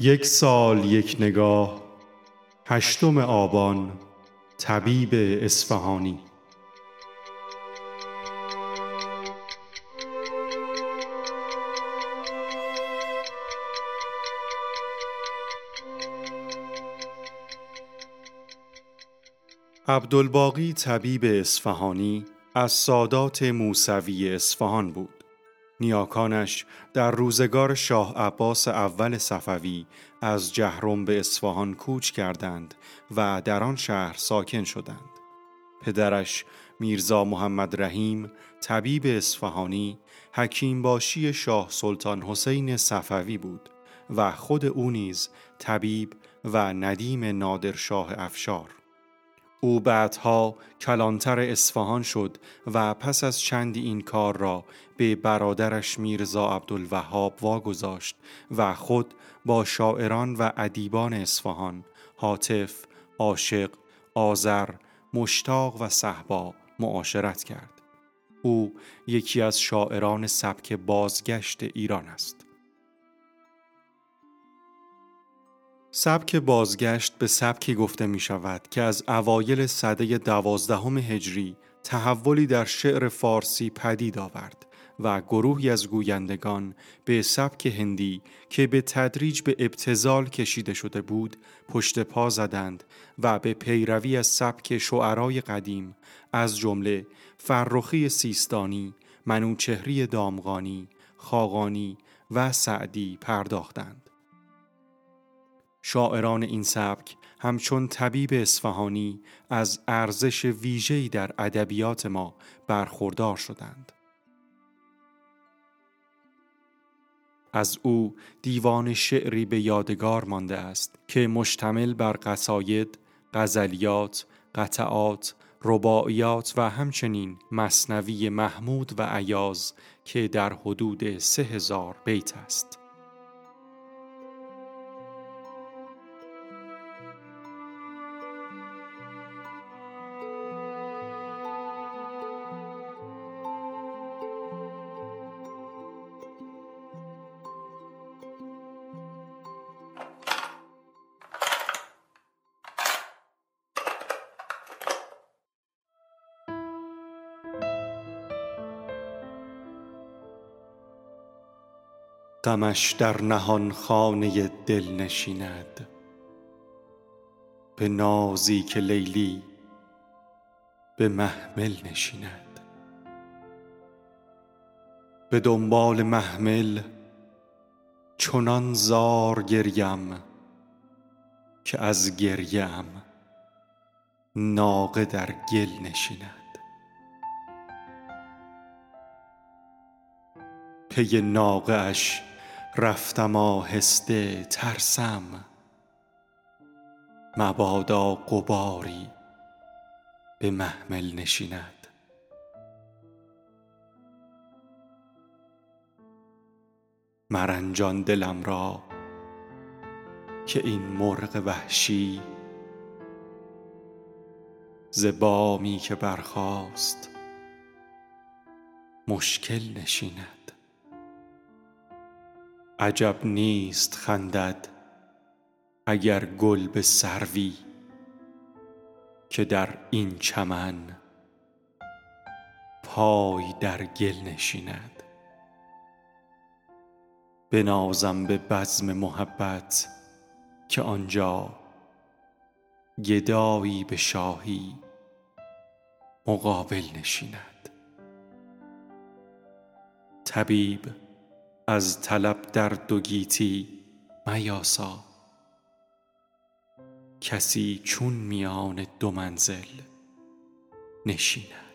یک سال یک نگاه هشتم آبان طبیب اصفهانی. عبدالباقی طبیب اصفهانی از سادات موسوی اصفهان بود. نیاکانش در روزگار شاه عباس اول صفوی از جهرم به اصفهان کوچ کردند و در آن شهر ساکن شدند. پدرش میرزا محمد رحیم طبیب اصفهانی حکیم باشی شاه سلطان حسین صفوی بود و خود او نیز طبیب و ندیم نادرشاه افشار او بعدها کلانتر اصفهان شد و پس از چندی این کار را به برادرش میرزا عبدالوهاب واگذاشت و خود با شاعران و ادیبان اصفهان حاطف، عاشق، آذر، مشتاق و صحبا معاشرت کرد. او یکی از شاعران سبک بازگشت ایران است. سبک بازگشت به سبکی گفته می شود که از اوایل سده دوازدهم هجری تحولی در شعر فارسی پدید آورد و گروهی از گویندگان به سبک هندی که به تدریج به ابتزال کشیده شده بود پشت پا زدند و به پیروی از سبک شعرای قدیم از جمله فرخی سیستانی، منوچهری دامغانی، خاقانی و سعدی پرداختند. شاعران این سبک همچون طبیب اصفهانی از ارزش ویژه‌ای در ادبیات ما برخوردار شدند. از او دیوان شعری به یادگار مانده است که مشتمل بر قصاید، غزلیات، قطعات، رباعیات و همچنین مصنوی محمود و عیاز که در حدود سه هزار بیت است. غمش در نهان خانه دل نشیند. به نازی که لیلی به محمل نشیند. به دنبال محمل چنان زار گریم که از گریم ناقه در گل نشیند. پی ناقه اش رفتم آهسته ترسم. مبادا قباری به محمل نشیند. مرنجان دلم را که این مرغ وحشی ز بامی که برخاست مشکل نشیند. عجب نیست خندد اگر گل به سروی که در این چمن پای در گل نشیند. بنازم به بزم محبت که آنجا گدایی به شاهی مقابل نشیند. طبیب از طلب در دو گیتی میاسا. کسی چون میان دو منزل نشیند.